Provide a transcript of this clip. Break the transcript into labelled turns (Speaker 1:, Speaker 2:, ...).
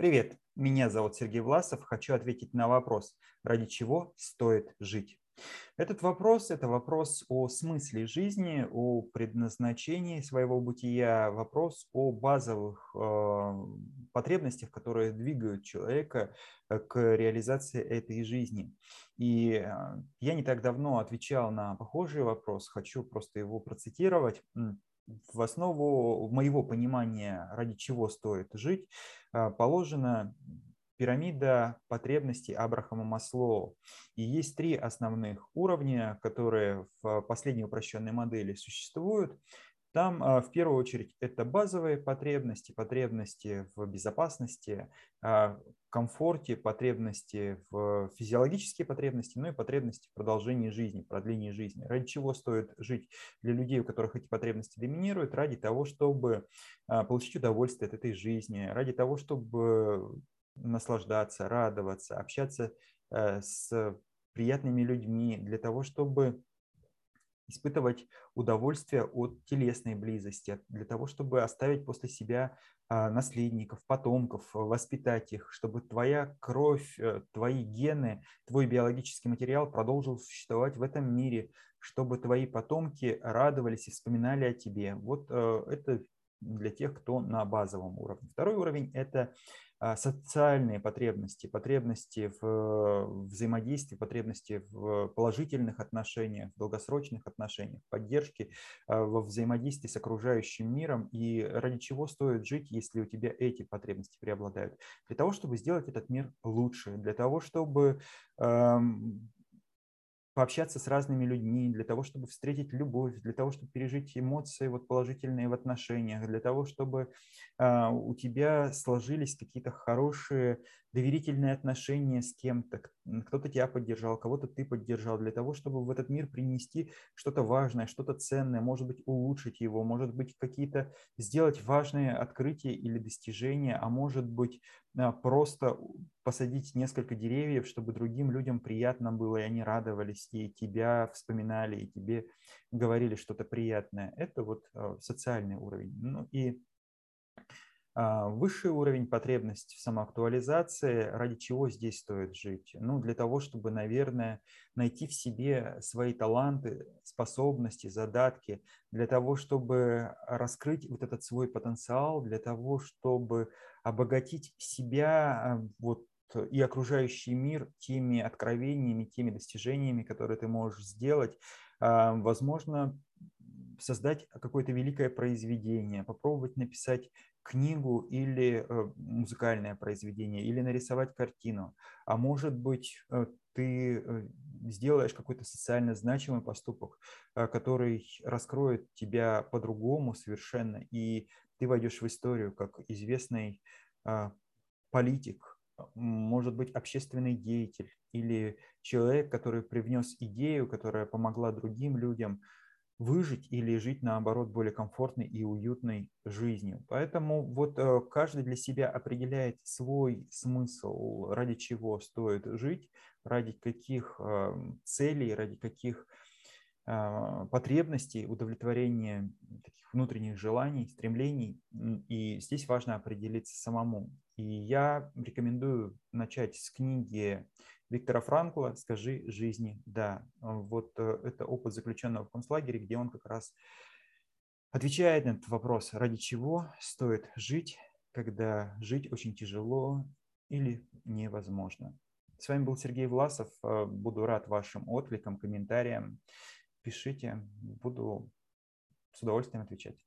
Speaker 1: Привет, меня зовут Сергей Власов. Хочу ответить на вопрос, ради чего стоит жить. Этот вопрос – это вопрос о смысле жизни, о предназначении своего бытия, вопрос о базовых э, потребностях, которые двигают человека э, к реализации этой жизни. И э, я не так давно отвечал на похожий вопрос, хочу просто его процитировать в основу моего понимания, ради чего стоит жить, а, положена пирамида потребностей Абрахама Маслоу. И есть три основных уровня, которые в последней упрощенной модели существуют. Там а, в первую очередь это базовые потребности, потребности в безопасности, а, комфорте, потребности в физиологические потребности, ну и потребности в продолжении жизни, продлении жизни. Ради чего стоит жить для людей, у которых эти потребности доминируют? Ради того, чтобы а, получить удовольствие от этой жизни, ради того, чтобы наслаждаться, радоваться, общаться э, с приятными людьми, для того, чтобы испытывать удовольствие от телесной близости, для того, чтобы оставить после себя а, наследников, потомков, воспитать их, чтобы твоя кровь, э, твои гены, твой биологический материал продолжил существовать в этом мире, чтобы твои потомки радовались и вспоминали о тебе. Вот э, это для тех, кто на базовом уровне. Второй уровень – это а, социальные потребности, потребности в взаимодействии, потребности в положительных отношениях, в долгосрочных отношениях, поддержки а, во взаимодействии с окружающим миром и ради чего стоит жить, если у тебя эти потребности преобладают. Для того, чтобы сделать этот мир лучше, для того, чтобы пообщаться с разными людьми, для того, чтобы встретить любовь, для того, чтобы пережить эмоции вот положительные в отношениях, для того, чтобы э, у тебя сложились какие-то хорошие доверительные отношения с кем-то, кто-то тебя поддержал, кого-то ты поддержал, для того, чтобы в этот мир принести что-то важное, что-то ценное, может быть, улучшить его, может быть, какие-то сделать важные открытия или достижения, а может быть, просто посадить несколько деревьев, чтобы другим людям приятно было, и они радовались, и тебя вспоминали, и тебе говорили что-то приятное. Это вот а, социальный уровень. Ну и а, высший уровень потребности в самоактуализации, ради чего здесь стоит жить? Ну, для того, чтобы, наверное, найти в себе свои таланты, способности, задатки, для того, чтобы раскрыть вот этот свой потенциал, для того, чтобы обогатить себя а, вот, и окружающий мир теми откровениями, теми достижениями, которые ты можешь сделать. А, возможно, создать какое-то великое произведение, попробовать написать книгу или э, музыкальное произведение, или нарисовать картину. А может быть, э, ты э, сделаешь какой-то социально значимый поступок, который раскроет тебя по-другому совершенно, и ты войдешь в историю как известный политик, может быть, общественный деятель или человек, который привнес идею, которая помогла другим людям выжить или жить, наоборот, более комфортной и уютной жизнью. Поэтому вот э, каждый для себя определяет свой смысл, ради чего стоит жить, ради каких эм, целей, ради каких а, потребностей, удовлетворения таких внутренних желаний, стремлений. И здесь важно определиться самому. И я рекомендую начать с книги Виктора Франкла «Скажи жизни да». Вот э, это опыт заключенного в концлагере, где он как раз отвечает на этот вопрос, ради чего стоит жить, когда жить очень тяжело или невозможно. С вами был Сергей Власов. Э, буду рад вашим откликам, комментариям. Пишите, буду с удовольствием отвечать.